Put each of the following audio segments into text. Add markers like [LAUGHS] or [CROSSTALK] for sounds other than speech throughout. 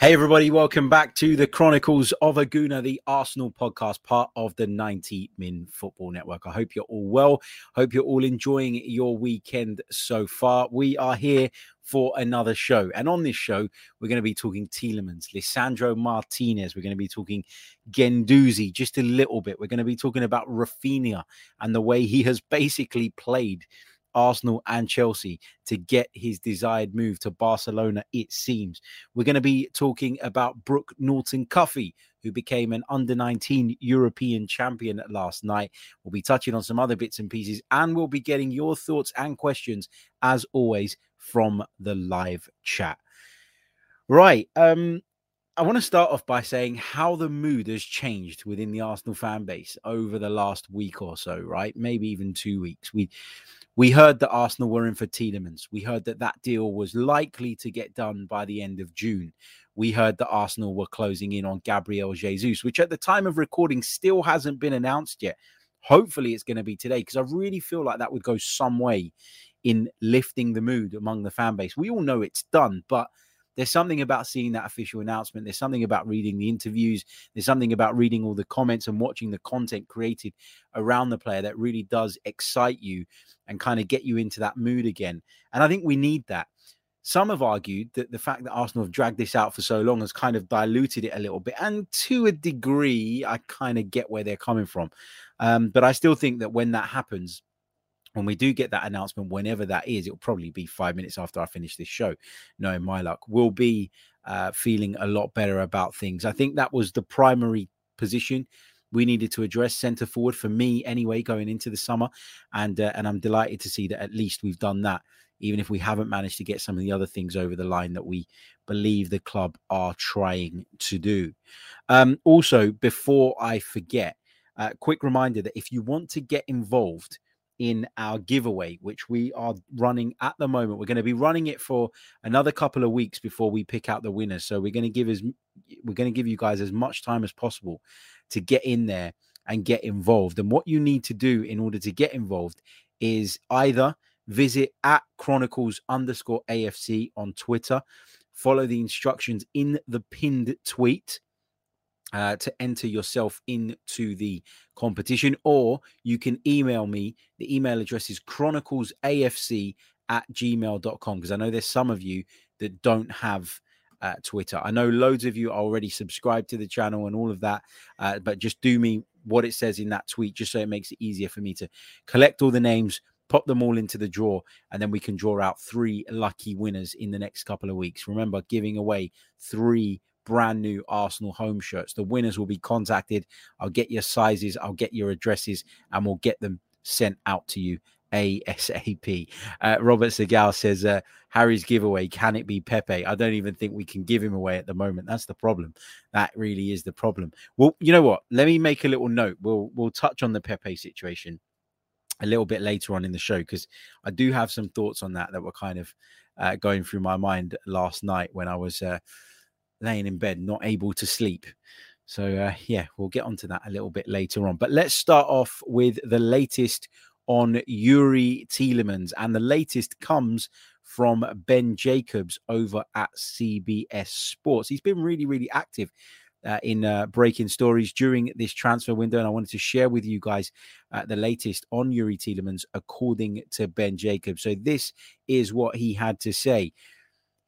Hey, everybody, welcome back to the Chronicles of a Gooner, the Arsenal podcast, part of the 90 Min Football Network. I hope you're all well. Hope you're all enjoying your weekend so far. We are here for another show. And on this show, we're going to be talking Tielemans, Lisandro Martinez. We're going to be talking Guendouzi just a little bit. We're going to be talking about Raphinha and the way he has basically played Arsenal and Chelsea to get his desired move to Barcelona, it seems. We're going to be talking about Brooke Norton Cuffy, who became an under 19 European champion last night. We'll be touching on some other bits and pieces, and we'll be getting your thoughts and questions, as always, from the live chat. Right. Um, I want to start off by saying how the mood has changed within the Arsenal fan base over the last week or so, right? Maybe even two weeks. We we heard that Arsenal were in for Tielemans. We heard that that deal was likely to get done by the end of June. We heard that Arsenal were closing in on Gabriel Jesus, which at the time of recording still hasn't been announced yet. Hopefully, it's going to be today because I really feel like that would go some way in lifting the mood among the fan base. We all know it's done, but there's something about seeing that official announcement. There's something about reading the interviews. There's something about reading all the comments and watching the content created around the player that really does excite you and kind of get you into that mood again. And I think we need that. Some have argued that the fact that Arsenal have dragged this out for so long has kind of diluted it a little bit. And to a degree, I kind of get where they're coming from. Um, but I still think that when that happens, when we do get that announcement, whenever that is, it'll probably be five minutes after I finish this show, knowing my luck, we'll be uh, feeling a lot better about things. I think that was the primary position we needed to address centre forward for me anyway going into the summer, and uh, and I'm delighted to see that at least we've done that, even if we haven't managed to get some of the other things over the line that we believe the club are trying to do. Um, also, before I forget, a uh, quick reminder that if you want to get involved in our giveaway, which we are running at the moment. We're going to be running it for another couple of weeks before we pick out the winners. So we're going to give as we're going to give you guys as much time as possible to get in there and get involved. And what you need to do in order to get involved is either visit at chronicles underscore AFC on Twitter, follow the instructions in the pinned tweet uh, to enter yourself into the competition, or you can email me. The email address is chroniclesafc at gmail.com because I know there's some of you that don't have uh, Twitter. I know loads of you are already subscribed to the channel and all of that, uh, but just do me what it says in that tweet just so it makes it easier for me to collect all the names, pop them all into the draw, and then we can draw out three lucky winners in the next couple of weeks. Remember, giving away three brand new Arsenal home shirts. The winners will be contacted. I'll get your sizes, I'll get your addresses, and we'll get them sent out to you ASAP. Uh, Robert Segal says, uh, Harry's giveaway, can it be Pepe? I don't even think we can give him away at the moment. That's the problem. That really is the problem. Well, you know what? Let me make a little note. We'll we'll touch on the Pepe situation a little bit later on in the show because I do have some thoughts on that that were kind of uh, going through my mind last night when I was uh, laying in bed, not able to sleep. So, uh, yeah, we'll get onto that a little bit later on. But let's start off with the latest on Youri Tielemans. And the latest comes from Ben Jacobs over at CBS Sports. He's been really, really active uh, in uh, breaking stories during this transfer window. And I wanted to share with you guys uh, the latest on Youri Tielemans, according to Ben Jacobs. So, this is what he had to say.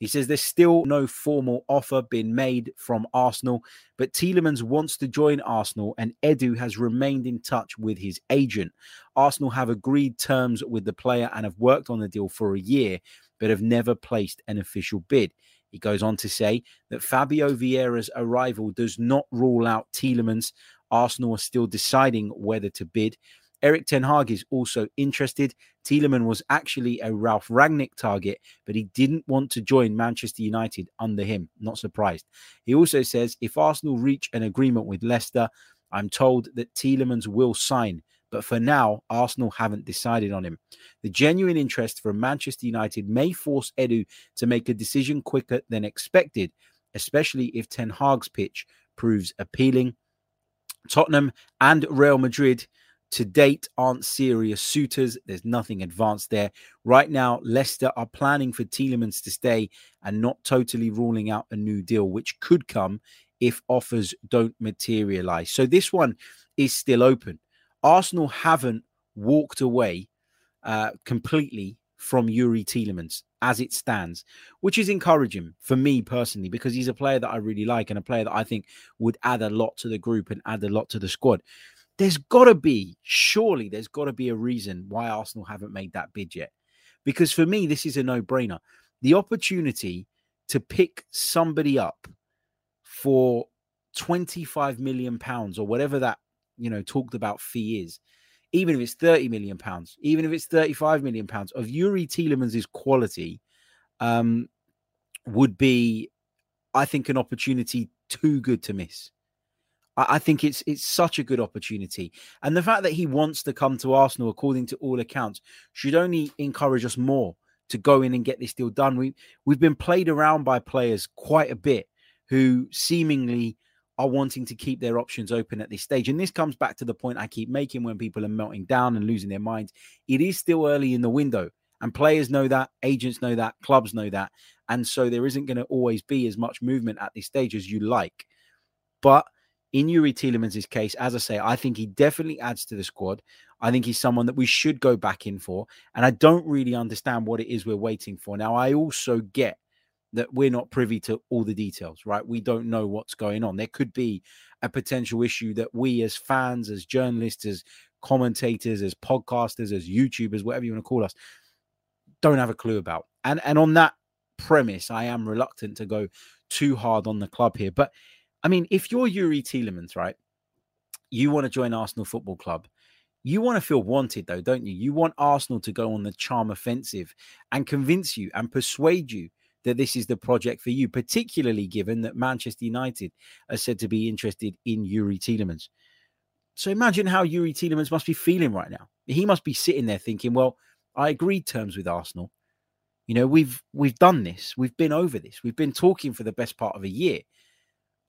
He says there's still no formal offer being made from Arsenal, but Tielemans wants to join Arsenal and Edu has remained in touch with his agent. Arsenal have agreed terms with the player and have worked on the deal for a year, but have never placed an official bid. He goes on to say that Fabio Vieira's arrival does not rule out Tielemans. Arsenal are still deciding whether to bid. Erik Ten Hag is also interested. Tielemans was actually a Ralf Rangnick target, but he didn't want to join Manchester United under him. Not surprised. He also says if Arsenal reach an agreement with Leicester, I'm told that Tielemans will sign. But for now, Arsenal haven't decided on him. The genuine interest from Manchester United may force Edu to make a decision quicker than expected, especially if Ten Hag's pitch proves appealing. Tottenham and Real Madrid to date aren't serious suitors. There's nothing advanced there. Right now, Leicester are planning for Tielemans to stay and not totally ruling out a new deal, which could come if offers don't materialize. So this one is still open. Arsenal haven't walked away uh, completely from Youri Tielemans as it stands, which is encouraging for me personally because he's a player that I really like and a player that I think would add a lot to the group and add a lot to the squad there's got to be, surely there's got to be a reason why Arsenal haven't made that bid yet. Because for me, this is a no brainer. The opportunity to pick somebody up for 25 million pounds or whatever that, you know, talked about fee is, even if it's 30 million pounds, even if it's 35 million pounds of Youri Tielemans' quality, um, would be, I think, an opportunity too good to miss. I, think it's it's such a good opportunity, and the fact that he wants to come to Arsenal, according to all accounts, should only encourage us more to go in and get this deal done. We we've been played around by players quite a bit who seemingly are wanting to keep their options open at this stage. And this comes back to the point I keep making when people are melting down and losing their minds. It is still early in the window, and players know that, agents know that, clubs know that. And so there isn't going to always be as much movement at this stage as you like. But in Youri Tielemans' case, as I say, I think he definitely adds to the squad. I think he's someone that we should go back in for. And I don't really understand what it is we're waiting for. Now, I also get that we're not privy to all the details, right? We don't know what's going on. There could be a potential issue that we, as fans, as journalists, as commentators, as podcasters, as YouTubers, whatever you want to call us, don't have a clue about. And and on that premise, I am reluctant to go too hard on the club here. But I mean, if you're Youri Tielemans, right, you want to join Arsenal Football Club. You want to feel wanted, though, don't you? You want Arsenal to go on the charm offensive and convince you and persuade you that this is the project for you, particularly given that Manchester United are said to be interested in Youri Tielemans. So imagine how Youri Tielemans must be feeling right now. He must be sitting there thinking, well, I agreed terms with Arsenal. You know, we've we've done this. We've been over this. We've been talking for the best part of a year.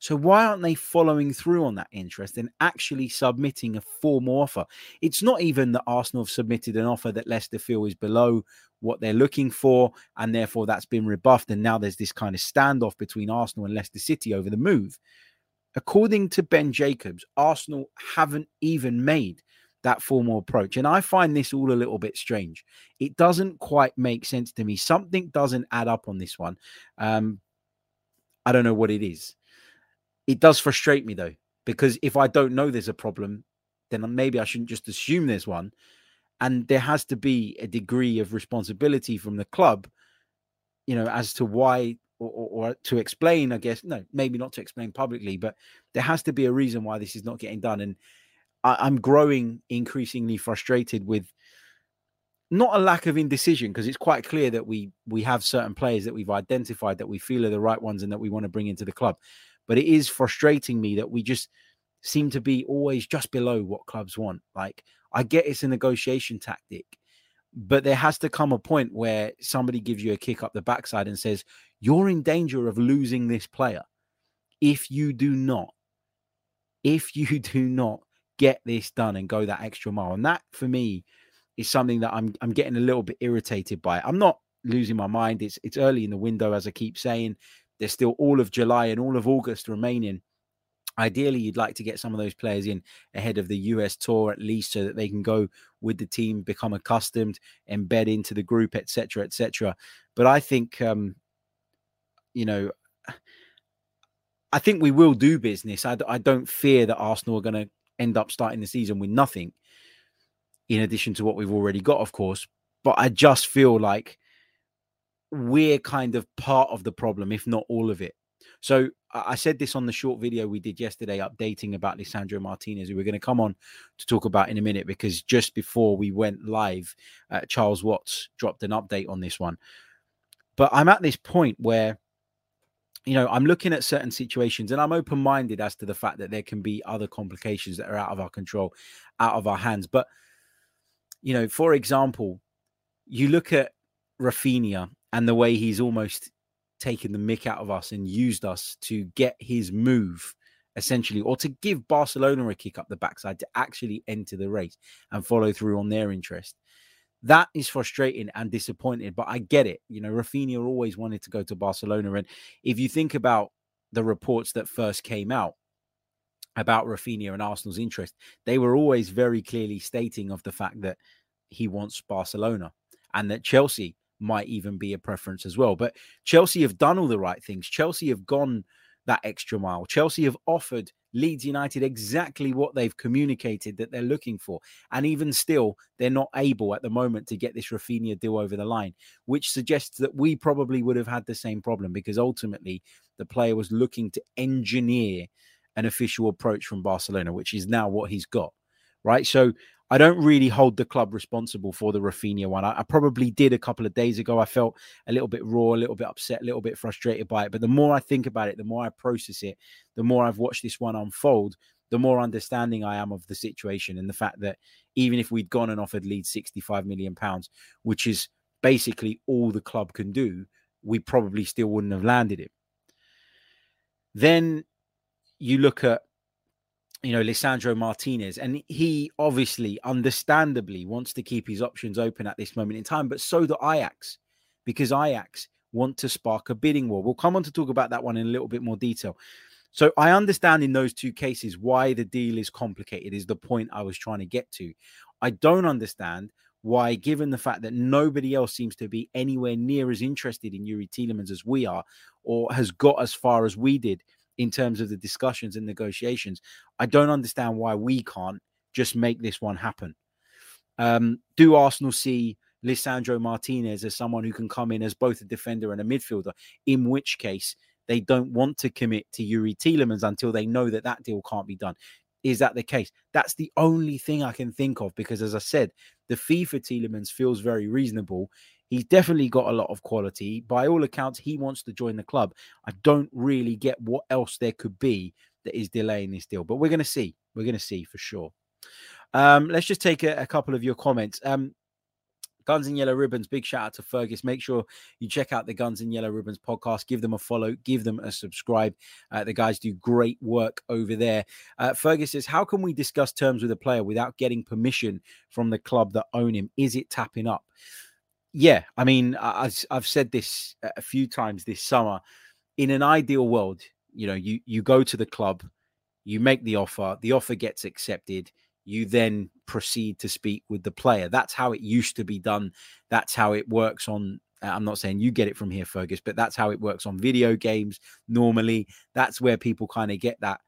So why aren't they following through on that interest and actually submitting a formal offer? It's not even that Arsenal have submitted an offer that Leicester feel is below what they're looking for, and therefore that's been rebuffed. And now there's this kind of standoff between Arsenal and Leicester City over the move. According to Ben Jacobs, Arsenal haven't even made that formal approach. And I find this all a little bit strange. It doesn't quite make sense to me. Something doesn't add up on this one. Um, I don't know what it is. It does frustrate me though, because if I don't know there's a problem, then maybe I shouldn't just assume there's one. And there has to be a degree of responsibility from the club, you know, as to why or, or, or, to explain, I guess, no, maybe not to explain publicly, but there has to be a reason why this is not getting done. And I, am growing increasingly frustrated with not a lack of indecision because it's quite clear that we we have certain players that we've identified that we feel are the right ones and that we want to bring into the club. But it is frustrating me that we just seem to be always just below what clubs want. Like, I get it's a negotiation tactic, but there has to come a point where somebody gives you a kick up the backside and says, You're in danger of losing this player if you do not, if you [LAUGHS] do not get this done and go that extra mile. And that for me is something that I'm I'm getting a little bit irritated by. I'm not losing my mind. It's it's early in the window, as I keep saying. There's still all of July and all of August remaining. Ideally, you'd like to get some of those players in ahead of the US tour at least so that they can go with the team, become accustomed, embed into the group, etc., etc. But I think, um, you know, I think we will do business. I, I don't fear that Arsenal are going to end up starting the season with nothing, in addition to what we've already got, of course. But I just feel like we're kind of part of the problem, if not all of it. So I said this on the short video we did yesterday, updating about Lisandro Martinez, who we're going to come on to talk about in a minute, because just before we went live, uh, Charles Watts dropped an update on this one. But I'm at this point where, you know, I'm looking at certain situations and I'm open minded as to the fact that there can be other complications that are out of our control, out of our hands. But, you know, for example, you look at Raphinha and the way he's almost taken the mick out of us and used us to get his move essentially, or to give Barcelona a kick up the backside to actually enter the race and follow through on their interest. That is frustrating and disappointing, but I get it. You know, Raphinha always wanted to go to Barcelona. And if you think about the reports that first came out about Raphinha and Arsenal's interest, they were always very clearly stating of the fact that he wants Barcelona and that Chelsea might even be a preference as well. But Chelsea have done all the right things. Chelsea have gone that extra mile. Chelsea have offered Leeds United exactly what they've communicated that they're looking for. And even still, they're not able at the moment to get this Raphinha deal over the line, which suggests that we probably would have had the same problem because ultimately the player was looking to engineer an official approach from Barcelona, which is now what he's got. Right. So I don't really hold the club responsible for the Raphinha one. I, I, probably did a couple of days ago. I felt a little bit raw, a little bit upset, a little bit frustrated by it. But the more I think about it, the more I process it, the more I've watched this one unfold, the more understanding I am of the situation and the fact that even if we'd gone and offered Leeds 65 million pounds, which is basically all the club can do, we probably still wouldn't have landed him. Then you look at you know, Lisandro Martinez. And he obviously, understandably, wants to keep his options open at this moment in time, but so do Ajax, because Ajax want to spark a bidding war. We'll come on to talk about that one in a little bit more detail. So I understand in those two cases why the deal is complicated, is the point I was trying to get to. I don't understand why, given the fact that nobody else seems to be anywhere near as interested in Youri Tielemans as we are, or has got as far as we did in terms of the discussions and negotiations. I don't understand why we can't just make this one happen. Um, do Arsenal see Lisandro Martinez as someone who can come in as both a defender and a midfielder? In which case, they don't want to commit to Youri Tielemans until they know that that deal can't be done. Is that the case? That's the only thing I can think of because, as I said, the fee for Tielemans feels very reasonable. He's definitely got a lot of quality. By all accounts, he wants to join the club. I don't really get what else there could be that is delaying this deal, but we're going to see. We're going to see for sure. Um, let's just take a, a couple of your comments. Um, Guns and Yellow Ribbons, big shout out to Fergus. Make sure you check out the Guns and Yellow Ribbons podcast. Give them a follow, give them a subscribe. Uh, the guys do great work over there. Uh, Fergus says, How can we discuss terms with a player without getting permission from the club that own him? Is it tapping up? Yeah, I mean, I've, I've said this a few times this summer. In an ideal world, you know, you you go to the club, you make the offer, the offer gets accepted, you then proceed to speak with the player. That's how it used to be done. That's how it works on. Uh, I'm not saying you get it from here, Fergus, but that's how it works on video games. Normally, that's where people kind of get that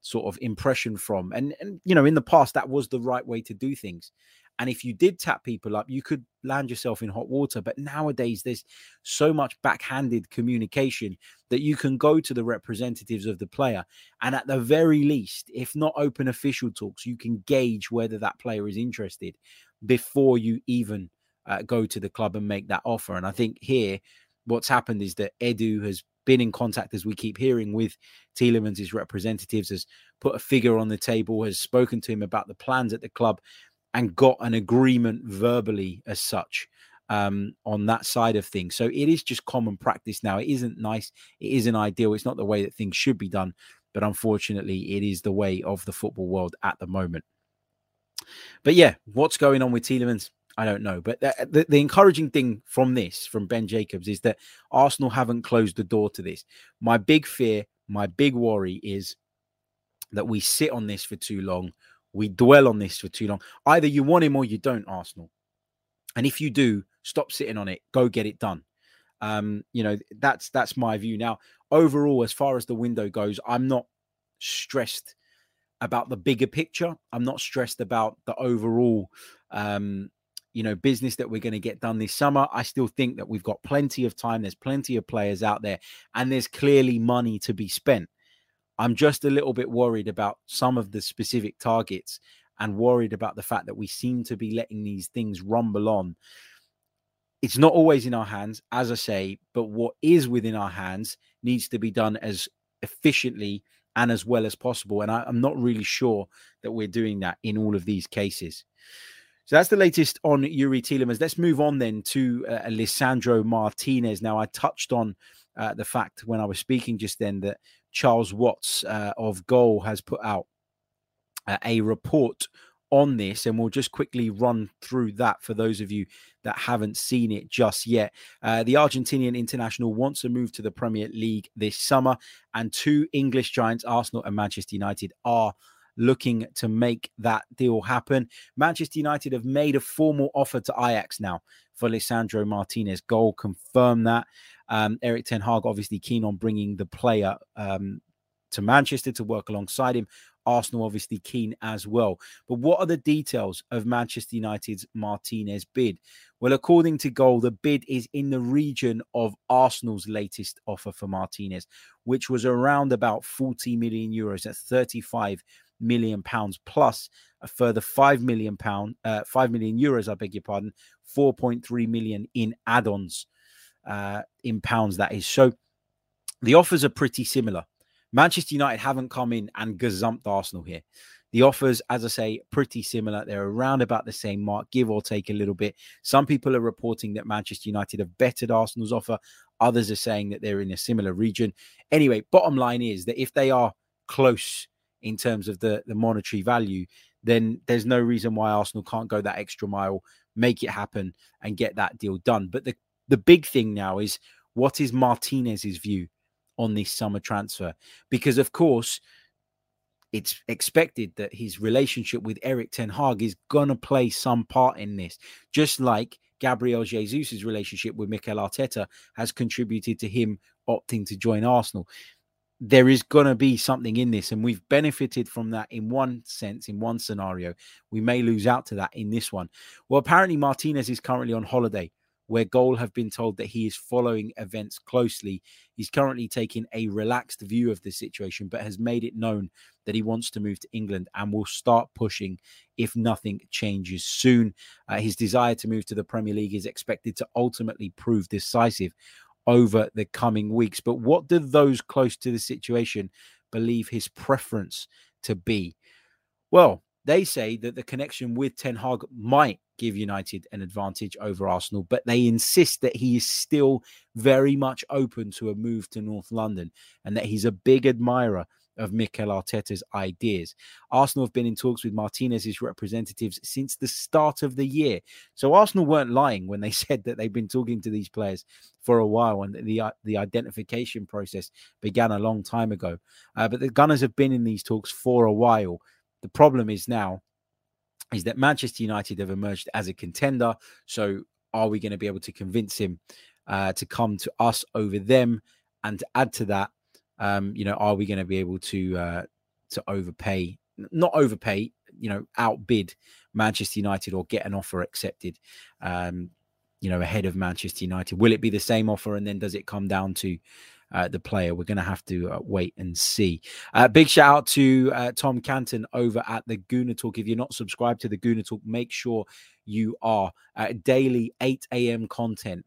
sort of impression from. And and you know, in the past, that was the right way to do things. And if you did tap people up, you could land yourself in hot water. But nowadays, there's so much backhanded communication that you can go to the representatives of the player. And at the very least, if not open official talks, you can gauge whether that player is interested before you even uh, go to the club and make that offer. And I think here, what's happened is that Edu has been in contact, as we keep hearing, with Tielemans' representatives, has put a figure on the table, has spoken to him about the plans at the club and got an agreement verbally as such um, on that side of things. So it is just common practice now. It isn't nice. It isn't ideal. It's not the way that things should be done. But unfortunately, it is the way of the football world at the moment. But yeah, what's going on with Tielemans? I don't know. But the, the, the, encouraging thing from this, from Ben Jacobs, is that Arsenal haven't closed the door to this. My big fear, my big worry is that we sit on this for too long we dwell on this for too long. Either you want him or you don't, Arsenal. And if you do, stop sitting on it. Go get it done. Um, you know, that's that's my view. Now, overall, as far as the window goes, I'm not stressed about the bigger picture. I'm not stressed about the overall um, you know, business that we're going to get done this summer. I still think that we've got plenty of time. There's plenty of players out there, and there's clearly money to be spent. I'm just a little bit worried about some of the specific targets and worried about the fact that we seem to be letting these things rumble on. It's not always in our hands, as I say, but what is within our hands needs to be done as efficiently and as well as possible. And I, am not really sure that we're doing that in all of these cases. So that's the latest on Youri Tielemans. Let's move on then to uh, Lisandro Martinez. Now, I touched on uh, the fact when I was speaking just then that Charles Watts uh, of Goal has put out uh, a report on this, and we'll just quickly run through that for those of you that haven't seen it just yet. Uh, the Argentinian international wants to move to the Premier League this summer, and two English giants, Arsenal and Manchester United, are looking to make that deal happen. Manchester United have made a formal offer to Ajax now for Lisandro Martinez. Goal confirmed that. Um, Erik Ten Hag obviously keen on bringing the player um, to Manchester to work alongside him. Arsenal obviously keen as well. But what are the details of Manchester United's Martinez bid? Well, according to Goal, the bid is in the region of Arsenal's latest offer for Martinez, which was around about 40 million euros. That's 35 million pounds plus a further 5 million pound uh, 5 million euros i beg your pardon 4.3 million in add-ons uh, in pounds that is. So the offers are pretty similar. Manchester united haven't come in and gazumped arsenal here. The offers as i say pretty similar. They're around about the same mark give or take a little bit. Some people are reporting that manchester united have bettered arsenal's offer. Others are saying that they're in a similar region. Anyway bottom line is that if they are close in terms of the, the monetary value, then there's no reason why Arsenal can't go that extra mile, make it happen, and get that deal done. But the, the big thing now is what is Martinez's view on this summer transfer? Because, of course, it's expected that his relationship with Erik Ten Hag is going to play some part in this, just like Gabriel Jesus' relationship with Mikel Arteta has contributed to him opting to join Arsenal there is going to be something in this, and we've benefited from that in one sense, in one scenario. We may lose out to that in this one. Well, apparently, Martinez is currently on holiday, where Goal have been told that he is following events closely. He's currently taking a relaxed view of the situation, but has made it known that he wants to move to England and will start pushing if nothing changes soon. Uh, his desire to move to the Premier League is expected to ultimately prove decisive over the coming weeks. But what do those close to the situation believe his preference to be? Well, they say that the connection with Ten Hag might give United an advantage over Arsenal, but they insist that he is still very much open to a move to North London and that he's a big admirer of Mikel Arteta's ideas. Arsenal have been in talks with Martinez's representatives since the start of the year. So Arsenal weren't lying when they [LAUGHS] said that they've been talking to these players for a while and the the identification process began a long time ago. Uh, but the Gunners have been in these talks for a while. The problem is now is that Manchester United have emerged as a contender. So are we going to be able to convince him uh, to come to us over them? And to add to that, um, you know, are we going to be able to uh, to overpay, not overpay, you know, outbid Manchester United or get an offer accepted, um, you know, ahead of Manchester United? Will it be the same offer, and then does it come down to uh, the player. We're going to have to uh, wait and see. Uh, big shout out to uh, Tom Canton over at the Gooner Talk. If you're not subscribed to the Gooner Talk, make sure you are. Uh, daily 8 a.m. content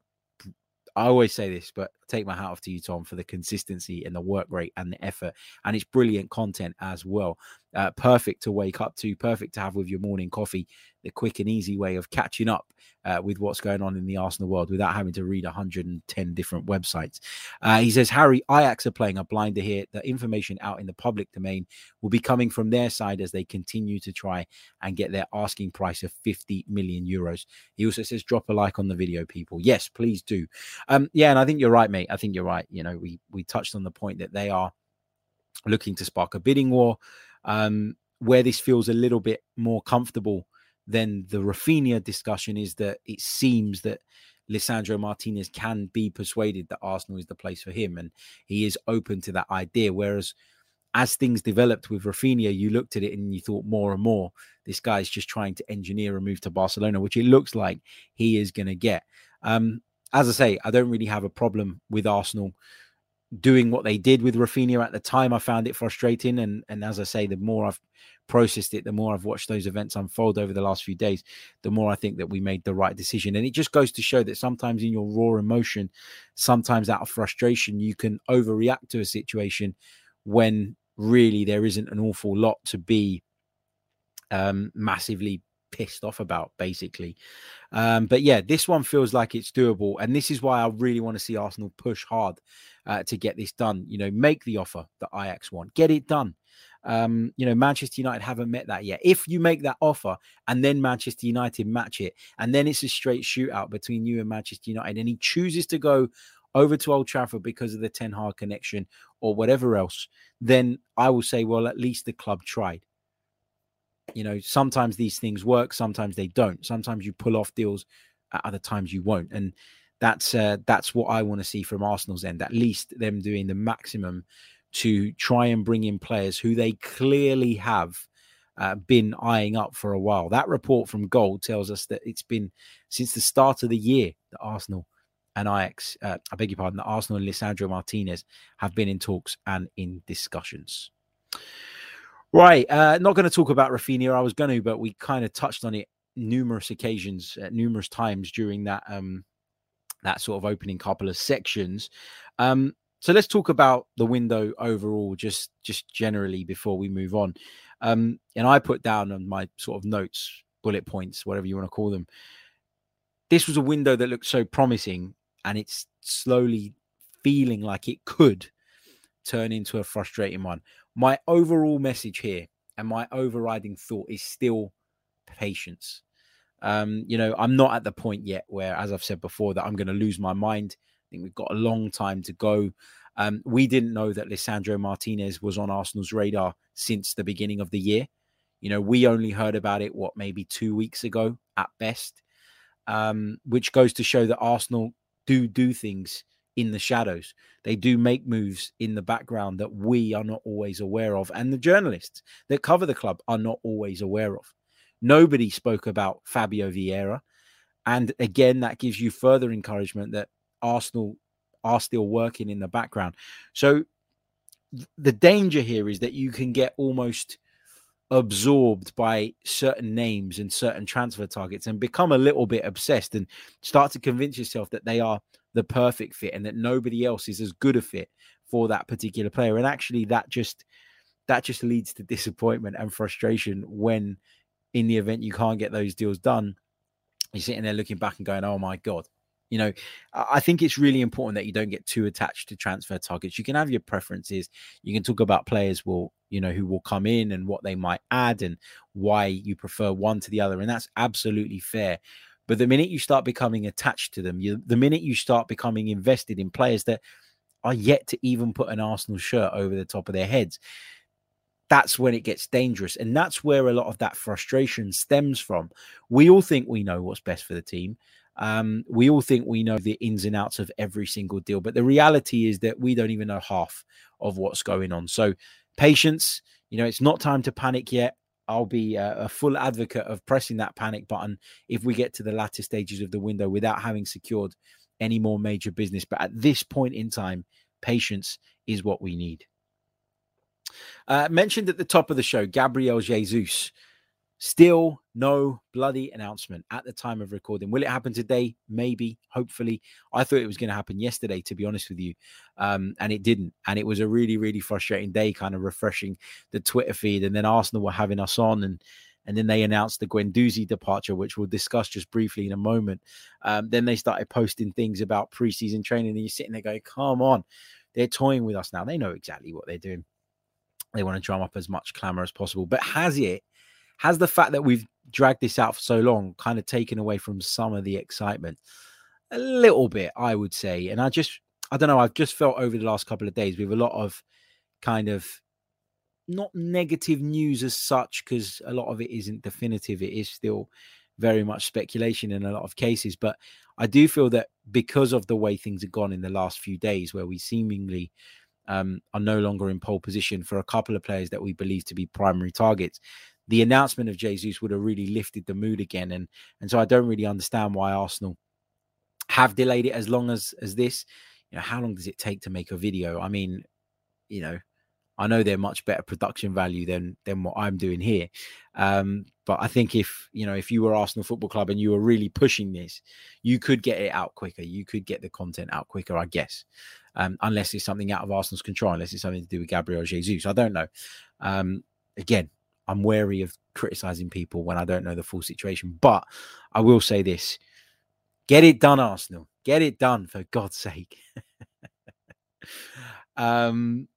I always say this, but take my hat off to you, Tom, for the consistency and the work rate and the effort. And it's brilliant content as well. Uh, perfect to wake up to, perfect to have with your morning coffee. The quick and easy way of catching up uh, with what's going on in the Arsenal world without having to read 110 different websites. Uh, he says, Harry, Ajax are playing a blinder here. The information out in the public domain will be coming from their side as they continue to try and get their asking price of 50 million euros. He also says, drop a like on the video, people. Yes, please do. Um, yeah, and I think you're right, mate. I think you're right. You know, we we touched on the point that they are looking to spark a bidding war. Um, where this feels a little bit more comfortable than the Raphinha discussion is that it seems that Lisandro Martinez can be persuaded that Arsenal is the place for him, and he is open to that idea. Whereas, as things developed with Raphinha, you looked at it and you thought more and more, this guy is just trying to engineer a move to Barcelona, which it looks like he is going to get. Um, as I say, I don't really have a problem with Arsenal doing what they did with Raphinha at the time. I found it frustrating, and and as I say, the more I've processed it, the more I've watched those events unfold over the last few days, the more I think that we made the right decision. And it just goes to show that sometimes in your raw emotion, sometimes out of frustration, you can overreact to a situation when really there isn't an awful lot to be um, massively pissed off about, basically. Um, but yeah, this one feels like it's doable, and this is why I really want to see Arsenal push hard uh, to get this done. You know, make the offer that Ajax want, get it done. Um, you know, Manchester United haven't met that yet. If you make that offer and then Manchester United match it, and then it's a straight shootout between you and Manchester United, and he chooses to go over to Old Trafford because of the Ten Hag connection or whatever else, then I will say, well, at least the club tried. You know, sometimes these things work, sometimes they don't. Sometimes you pull off deals, at other times you won't. And that's uh, that's what I want to see from Arsenal's end. At least them doing the maximum to try and bring in players who they clearly have uh, been eyeing up for a while. That report from Goal tells us that it's been since the start of the year that Arsenal and Ajax, uh, I beg your pardon, that Arsenal and Lisandro Martinez have been in talks and in discussions. Right, uh, not going to talk about Raphinha. I was going to, but we kind of touched on it numerous occasions, uh, numerous times during that um, that sort of opening couple of sections. Um, so let's talk about the window overall, just just generally before we move on. Um, and I put down on my sort of notes, bullet points, whatever you want to call them. This was a window that looked so promising, and it's slowly feeling like it could turn into a frustrating one. My overall message here and my overriding thought is still patience. Um, you know, I'm not at the point yet where, as I've said before, that I'm going to lose my mind I think we've got a long time to go. Um, we didn't know that Lisandro Martinez was on Arsenal's radar since the beginning of the year. You know, we only heard about it, what, maybe two weeks ago at best, um, which goes to show that Arsenal do do things in the shadows. They do make moves in the background that we are not always aware of, and the journalists that cover the club are not always aware of. Nobody spoke about Fabio Vieira. And again, that gives you further encouragement that Arsenal are still working in the background. So the danger here is that you can get almost absorbed by certain names and certain transfer targets and become a little bit obsessed and start to convince yourself that they are the perfect fit and that nobody else is as good a fit for that particular player. And actually that just that just leads to disappointment and frustration when in the event you can't get those deals done you're sitting there looking back and going oh my god you know, I think it's really important that you don't get too attached to transfer targets. You can have your preferences. You can talk about players will, you know, who will come in and what they might add and why you prefer one to the other. And that's absolutely fair. But the minute you start becoming attached to them, you, the minute you start becoming invested in players that are yet to even put an Arsenal shirt over the top of their heads, that's when it gets dangerous. And that's where a lot of that frustration stems from. We all think we know what's best for the team. Um, we all think we know the ins and outs of every single deal, but the reality is that we don't even know half of what's going on. So, patience, you know, it's not time to panic yet. I'll be a, a, full advocate of pressing that panic button if we get to the latter stages of the window without having secured any more major business. But at this point in time, patience is what we need. Uh, mentioned at the top of the show, Gabriel Jesus Still no bloody announcement at the time of recording. Will it happen today? Maybe, hopefully. I thought it was going to happen yesterday, to be honest with you. Um, and it didn't. And it was a really, really frustrating day, kind of refreshing the Twitter feed. And then Arsenal were having us on and and then they announced the Guendouzi departure, which we'll discuss just briefly in a moment. Um, then they started posting things about preseason training, and you're sitting there going, "Come on, they're toying with us now. They know exactly what they're doing. They want to drum up as much clamour as possible." But has it has the fact that we've dragged this out for so long kind of taken away from some of the excitement? A little bit, I would say. And I just, I don't know, I've just felt over the last couple of days we have a lot of kind of not negative news as such, because a lot of it isn't definitive. It is still very much speculation in a lot of cases. But I do feel that because of the way things have gone in the last few days, where we seemingly um, are no longer in pole position for a couple of players that we believe to be primary targets, the announcement of Jesus would have really lifted the mood again. And and so I don't really understand why Arsenal have delayed it as long as as this. You know, how long does it take to make a video? I mean, you know, I know they're much better production value than than what I'm doing here. Um, but I think if you know if you were Arsenal Football Club and you were really pushing this, you could get it out quicker. You could get the content out quicker, I guess. Um, unless it's something out of Arsenal's control, unless it's something to do with Gabriel Jesus. I don't know. Um, again, I'm wary of criticizing people when I don't know the full situation. But I will say this get it done, Arsenal. Get it done for God's sake. [LAUGHS] um,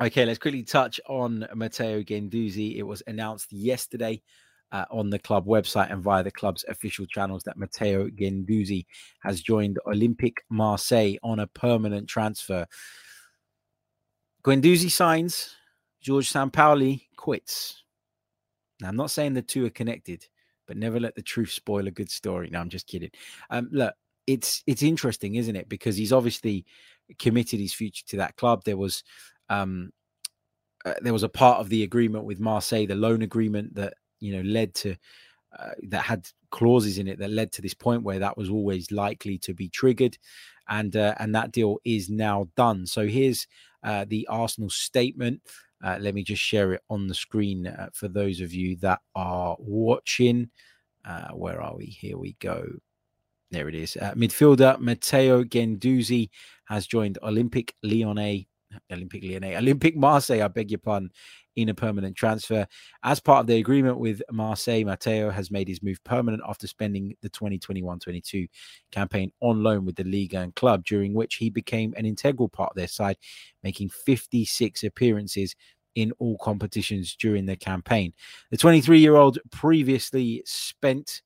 okay, let's quickly touch on Matteo Guendouzi. It was announced yesterday uh, on the club website and via the club's official channels that Matteo Guendouzi has joined Olympique Marseille on a permanent transfer. Guendouzi signs, George Sampaoli quits. Now, I'm not saying the two are connected, but never let the truth spoil a good story. No, I'm just kidding. Um, look, it's it's interesting, isn't it? Because he's obviously committed his future to that club. There was um, uh, there was a part of the agreement with Marseille, the loan agreement that you know led to uh, that had clauses in it that led to this point where that was always likely to be triggered, and uh, and that deal is now done. So here's uh, the Arsenal statement. Uh, let me just share it on the screen uh, for those of you that are watching. Uh, where are we? Here we go. There it is. Midfielder Matteo Guendouzi has joined Olympic Lyonnais, Olympic Lyonnais, Olympic Marseille, I beg your pardon, in a permanent transfer. As part of the agreement with Marseille, Matteo has made his move permanent after spending the 2021 22 campaign on loan with the Ligue 1 club, during which he became an integral part of their side, making 56 appearances in all competitions during the campaign. The 23 year old previously spent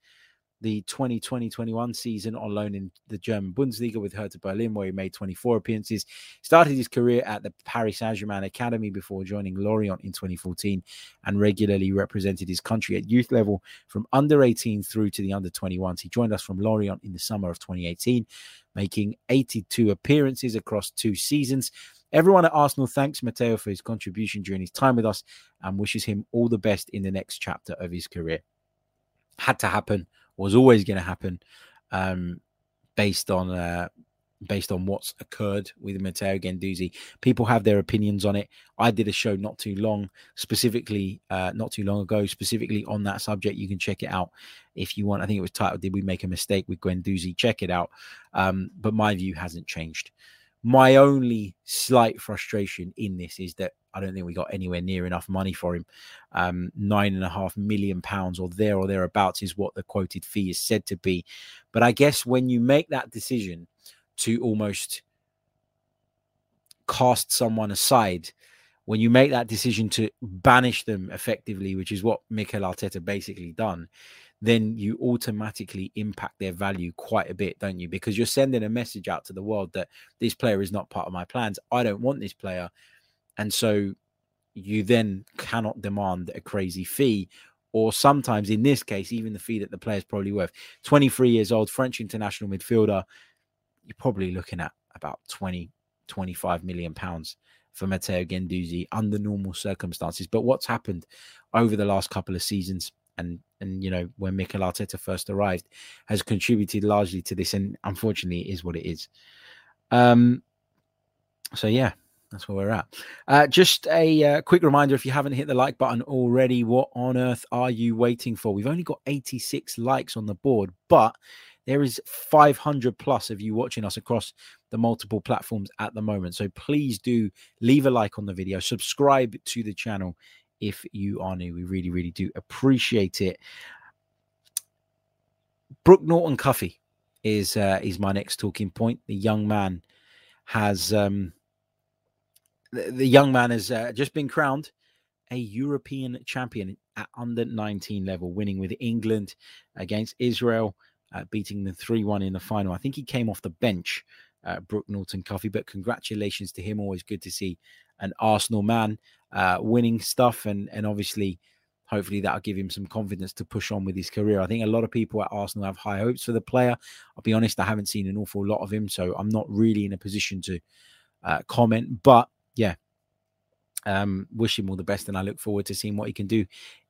the 2020-21 season on loan in the German Bundesliga with Hertha Berlin, where he made 24 appearances. Started his career at the Paris Saint-Germain Academy before joining Lorient in 2014 and regularly represented his country at youth level from under 18 through to the under 21s. He joined us from Lorient in the summer of 2018, making 82 appearances across two seasons. Everyone at Arsenal thanks Matteo for his contribution during his time with us and wishes him all the best in the next chapter of his career. Had to happen was always going to happen um, based on uh, based on what's occurred with Matteo Guendouzi. People have their opinions on it. I did a show not too long, specifically uh, not too long ago, specifically on that subject. You can check it out if you want. I think it was titled "Did We Make a Mistake with Guendouzi?" Check it out. Um, but my view hasn't changed. My only slight frustration in this is that I don't think we got anywhere near enough money for him. Um, nine and a half million pounds or there or thereabouts is what the quoted fee is said to be. But I guess when you make that decision to almost cast someone aside, when you make that decision to banish them effectively, which is what Mikel Arteta basically done, then you automatically impact their value quite a bit, don't you? Because you're sending a message out to the world that this player is not part of my plans. I don't want this player. And so you then cannot demand a crazy fee. Or sometimes, in this case, even the fee that the player is probably worth. 23 years old, French international midfielder, you're probably looking at about 20, 25 million pounds for Matteo Guendouzi under normal circumstances. But what's happened over the last couple of seasons? and and you know when Mikel Arteta first arrived has contributed largely to this, and unfortunately, it is what it is. Um, so yeah, that's where we're at. Uh, just a uh, quick reminder: if you haven't hit the like button already, what on earth are you waiting for? We've only got 86 likes on the board, but there is 500 plus of you watching us across the multiple platforms at the moment. So please do leave a like on the video, subscribe to the channel if you are new. We really, really do appreciate it. Brooke Norton Cuffy is uh, is my next talking point. The young man has um, the, young man has uh, just been crowned a European champion at under 19 level, winning with England against Israel, uh, beating them 3 1 in the final. I think he came off the bench, uh, Brooke Norton Cuffy, but congratulations to him. Always good to see an Arsenal man uh, winning stuff, and and obviously, hopefully that'll give him some confidence to push on with his career. I think a lot of people at Arsenal have high hopes for the player. I'll be honest, I haven't seen an awful lot of him, so I'm not really in a position to uh, comment. But yeah, um, wish him all the best, and I look forward to seeing what he can do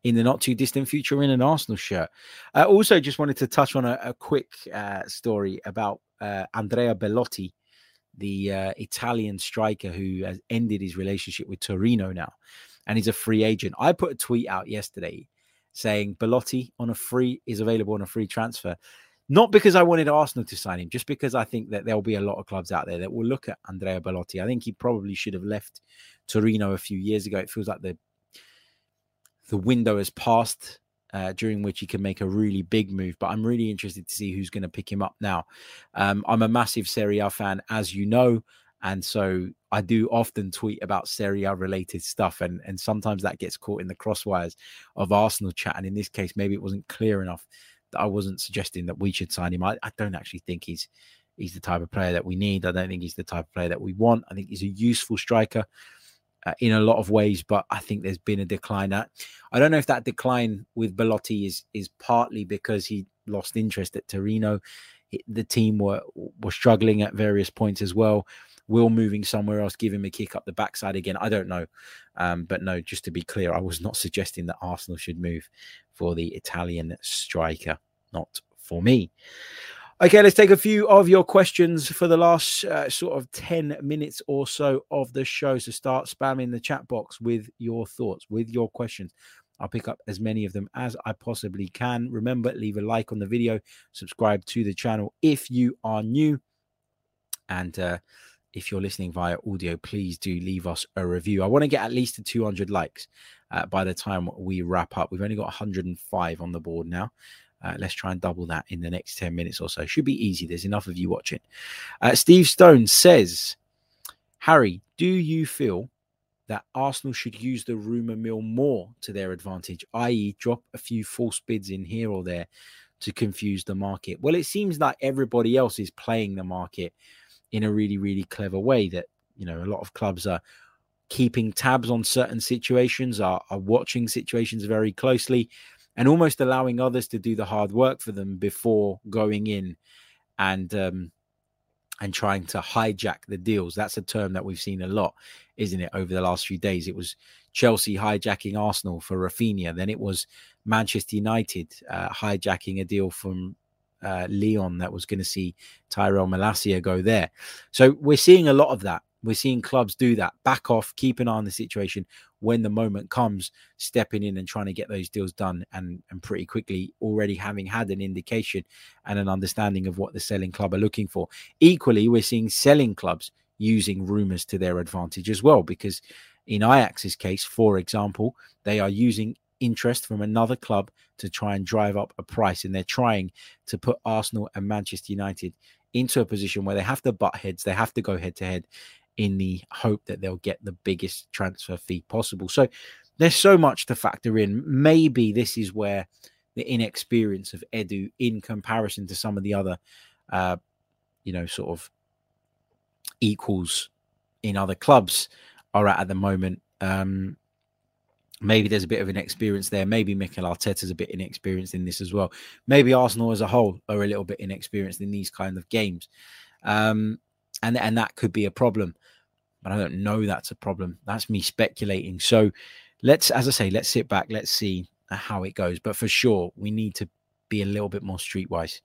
in the not too distant future in an Arsenal shirt. I uh, also just wanted to touch on a, a quick uh, story about uh, Andrea Belotti, the uh, Italian striker who has ended his relationship with Torino now, and he's a free agent. I put a tweet out yesterday saying Belotti on a free is available on a free transfer. Not because I wanted Arsenal to sign him, just because I think that there'll be a lot of clubs out there that will look at Andrea Belotti. I think he probably should have left Torino a few years ago. It feels like the the window has passed uh, during which he can make a really big move. But I'm really interested to see who's going to pick him up now. Um, I'm a massive Serie A fan, as you know. And so I do often tweet about Serie A related stuff, and, and sometimes that gets caught in the crosswires of Arsenal chat. And in this case, maybe it wasn't clear enough I wasn't suggesting that we should sign him. I, I don't actually think he's he's the type of player that we need. I don't think he's the type of player that we want. I think he's a useful striker uh, in a lot of ways, but I think there's been a decline. At, I don't know if that decline with Belotti is is partly because he lost interest at Torino. The team were were struggling at various points as well. Will moving somewhere else give him a kick up the backside again? I don't know, um, but no. Just to be clear, I was not suggesting that Arsenal should move for the Italian striker, not for me. Okay, let's take a few of your questions for the last uh, sort of 10 minutes or so of the show. So start spamming the chat box with your thoughts, with your questions. I'll pick up as many of them as I possibly can. Remember, leave a like on the video, subscribe to the channel if you are new. And uh, if you're listening via audio, please do leave us a review. I want to get at least to 200 likes uh, by the time we wrap up. We've only got 105 on the board now. Uh, let's try and double that in the next 10 minutes or so. Should be easy. There's enough of you watching. Uh, Steve Stone says, Harry, do you feel that Arsenal should use the rumour mill more to their advantage, i.e., drop a few false bids in here or there to confuse the market? Well, it seems like everybody else is playing the market in a really, really clever way that, you know, a lot of clubs are keeping tabs on certain situations, are, are watching situations very closely and almost allowing others to do the hard work for them before going in and um, and trying to hijack the deals. That's a term that we've seen a lot, isn't it? Over the last few days, it was Chelsea hijacking Arsenal for Raphinha, Then it was Manchester United uh, hijacking a deal from uh, Lyon that was going to see Tyrell Malacia go there. So we're seeing a lot of that. We're seeing clubs do that. Back off, keep an eye on the situation when the moment comes, stepping in and trying to get those deals done and, and pretty quickly already having had an indication and an understanding of what the selling club are looking for. Equally, we're seeing selling clubs using rumors to their advantage as well, because in Ajax's case, for example, they are using interest from another club to try and drive up a price, and they're trying to put Arsenal and Manchester United into a position where they have to butt heads, they have to go head to head in the hope that they'll get the biggest transfer fee possible. So there's so much to factor in. Maybe this is where the inexperience of Edu in comparison to some of the other, uh, you know, sort of equals in other clubs are at at the moment. Um, maybe there's a bit of an experience there. Maybe Mikel Arteta's a bit inexperienced in this as well. Maybe Arsenal as a whole are a little bit inexperienced in these kind of games. Um, and and that could be a problem. But I don't know that's a problem. That's me speculating. So let's, as I say, let's sit back. Let's see how it goes. But for sure, we need to be a little bit more streetwise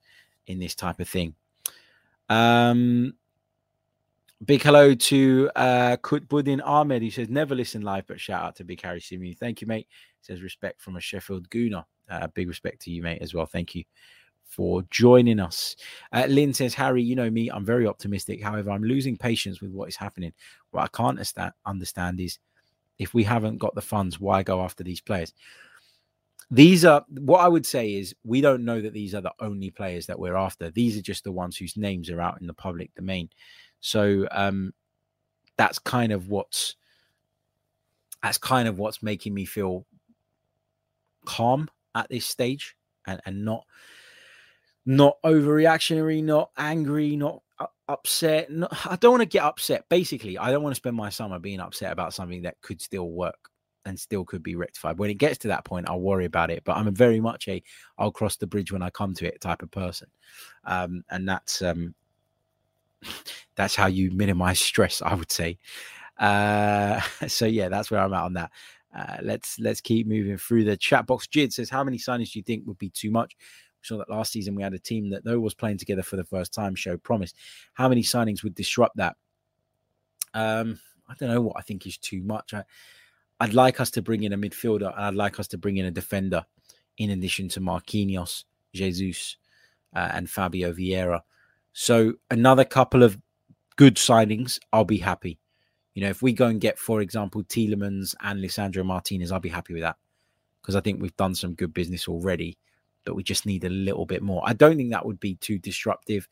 in this type of thing. Um, big hello to uh, Kutbudin Ahmed. He says, never listen live, but shout out to Big Harry Symeou. Thank you, mate. He says, respect from a Sheffield Gooner. Uh, big respect to you, mate, as well. Thank you for joining us. Uh, Lynn says, Harry, you know me, I'm very optimistic. However, I'm losing patience with what is happening. What I can't understand is if we haven't got the funds, why go after these players? These are what I would say is we don't know that these are the only players that we're after. These are just the ones whose names are out in the public domain. So um, that's kind of what's that's kind of what's making me feel calm at this stage and, and not not overreactionary, not angry, not upset. Not, I don't want to get upset. Basically, I don't want to spend my summer being upset about something that could still work and still could be rectified. When it gets to that point, I'll worry about it. But I'm very much a I'll cross the bridge when I come to it type of person, um, and that's um, that's how you minimize stress. I would say. Uh, [LAUGHS] so yeah, that's where I'm at on that. Uh, let's let's keep moving through the chat box. Jid says, "How many signings do you think would be too much?" We saw that last season we had a team that though was playing together for the first time showed promise. How many signings would disrupt that? Um, I don't know what I think is too much. I, I'd like us to bring in a midfielder and I'd like us to bring in a defender in addition to Marquinhos, Jesus, uh, and Fabio Vieira. So another couple of good signings, I'll be happy. You know, if we go and get, for example, Tielemans and Lisandro Martinez, I'll be happy with that. because I think we've done some good business already, but we just need a little bit more. I don't think that would be too disruptive.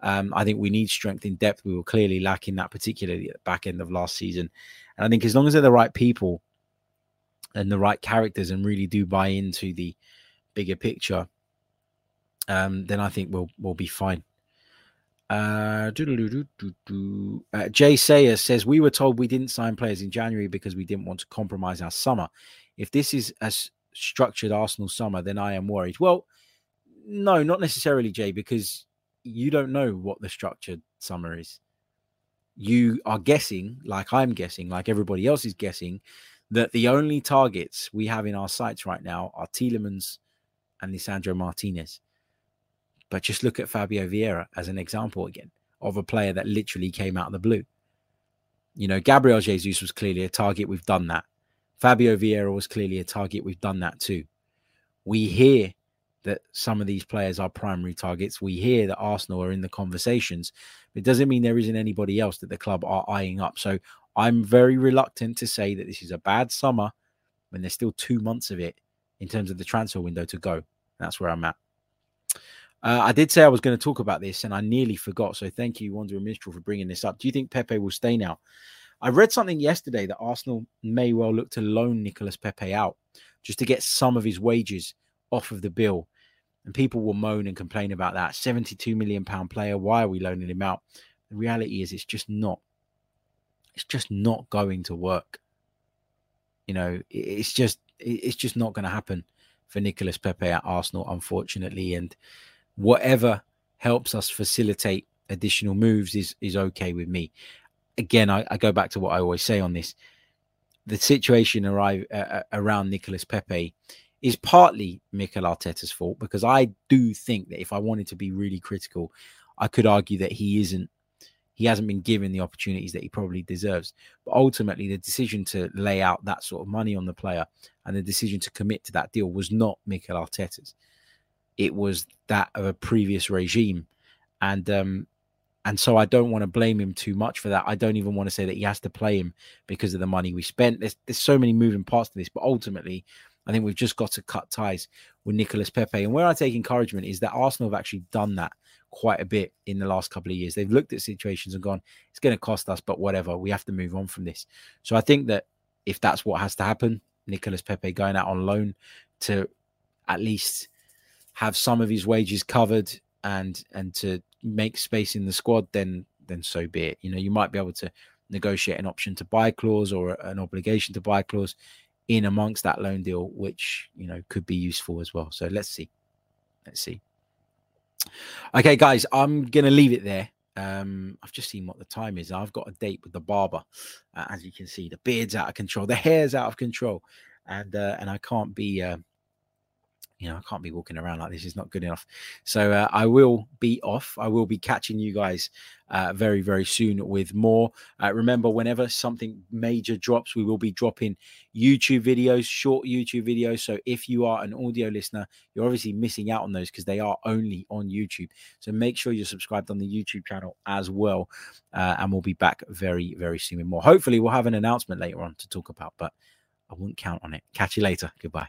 Um, I think we need strength in depth. We were clearly lacking that, particularly at the back end of last season. And I think as long as they're the right people and the right characters and really do buy into the bigger picture, um, then I think we'll we'll be fine. Uh, uh, Jay Sayer says we were told we didn't sign players in January because we didn't want to compromise our summer. If this is a structured Arsenal summer, then I am worried. Well, no, not necessarily, Jay, because you don't know what the structured summer is. You are guessing, like I'm guessing, like everybody else is guessing, that the only targets we have in our sights right now are Tielemans and Lisandro Martinez. But just look at Fabio Vieira as an example again of a player that literally came out of the blue. You know, Gabriel Jesus was clearly a target. We've done that. Fabio Vieira was clearly a target. We've done that too. We hear that some of these players are primary targets. We hear that Arsenal are in the conversations. It doesn't mean there isn't anybody else that the club are eyeing up. So I'm very reluctant to say that this is a bad summer when there's still two months of it in terms of the transfer window to go. That's where I'm at. Uh, I did say I was going to talk about this and I nearly forgot. So thank you, Wanderer Minstrel, for bringing this up. Do you think Pepe will stay now? I read something yesterday that Arsenal may well look to loan Nicolas Pepe out just to get some of his wages off of the bill. And people will moan and complain about that. 72 million pound player. Why are we loaning him out? The reality is it's just not. It's just not going to work. You know, it's just it's just not going to happen for Nicolas Pepe at Arsenal, unfortunately. And whatever helps us facilitate additional moves is is okay with me. Again, I, I go back to what I always say on this: the situation arrive, uh, uh around Nicolas Pepe is partly Mikel Arteta's fault because I do think that if I wanted to be really critical, I could argue that he isn't he hasn't been given the opportunities that he probably deserves. But ultimately, the decision to lay out that sort of money on the player and the decision to commit to that deal was not Mikel Arteta's it was that of a previous regime. And um, and so I don't want to blame him too much for that. I don't even want to say that he has to play him because of the money we spent. There's there's so many moving parts to this, but ultimately, I think we've just got to cut ties with Nicolas Pepe. And where I take encouragement is that Arsenal have actually done that quite a bit in the last couple of years. They've looked at situations and gone, it's going to cost us, but whatever. We have to move on from this. So I think that if that's what has to happen, Nicolas Pepe going out on loan to at least have some of his wages covered and and to make space in the squad, then then so be it. You know, you might be able to negotiate an option to buy clause or an obligation to buy clause in amongst that loan deal, which you know could be useful as well. So let's see, let's see. Okay, guys, I'm gonna leave it there. Um, I've just seen what the time is. I've got a date with the barber. Uh, as you can see, the beard's out of control, the hair's out of control, and uh, and I can't be uh, you know, I can't be walking around like this. It's not good enough. So uh, I will be off. I will be catching you guys uh, very, very soon with more. Uh, remember, whenever something major drops, we will be dropping YouTube videos, short YouTube videos. So if you are an audio listener, you're obviously missing out on those because they are only on YouTube. So make sure you're subscribed on the YouTube channel as well. Uh, and we'll be back very, very soon with more. Hopefully, we'll have an announcement later on to talk about, but I won't count on it. Catch you later. Goodbye.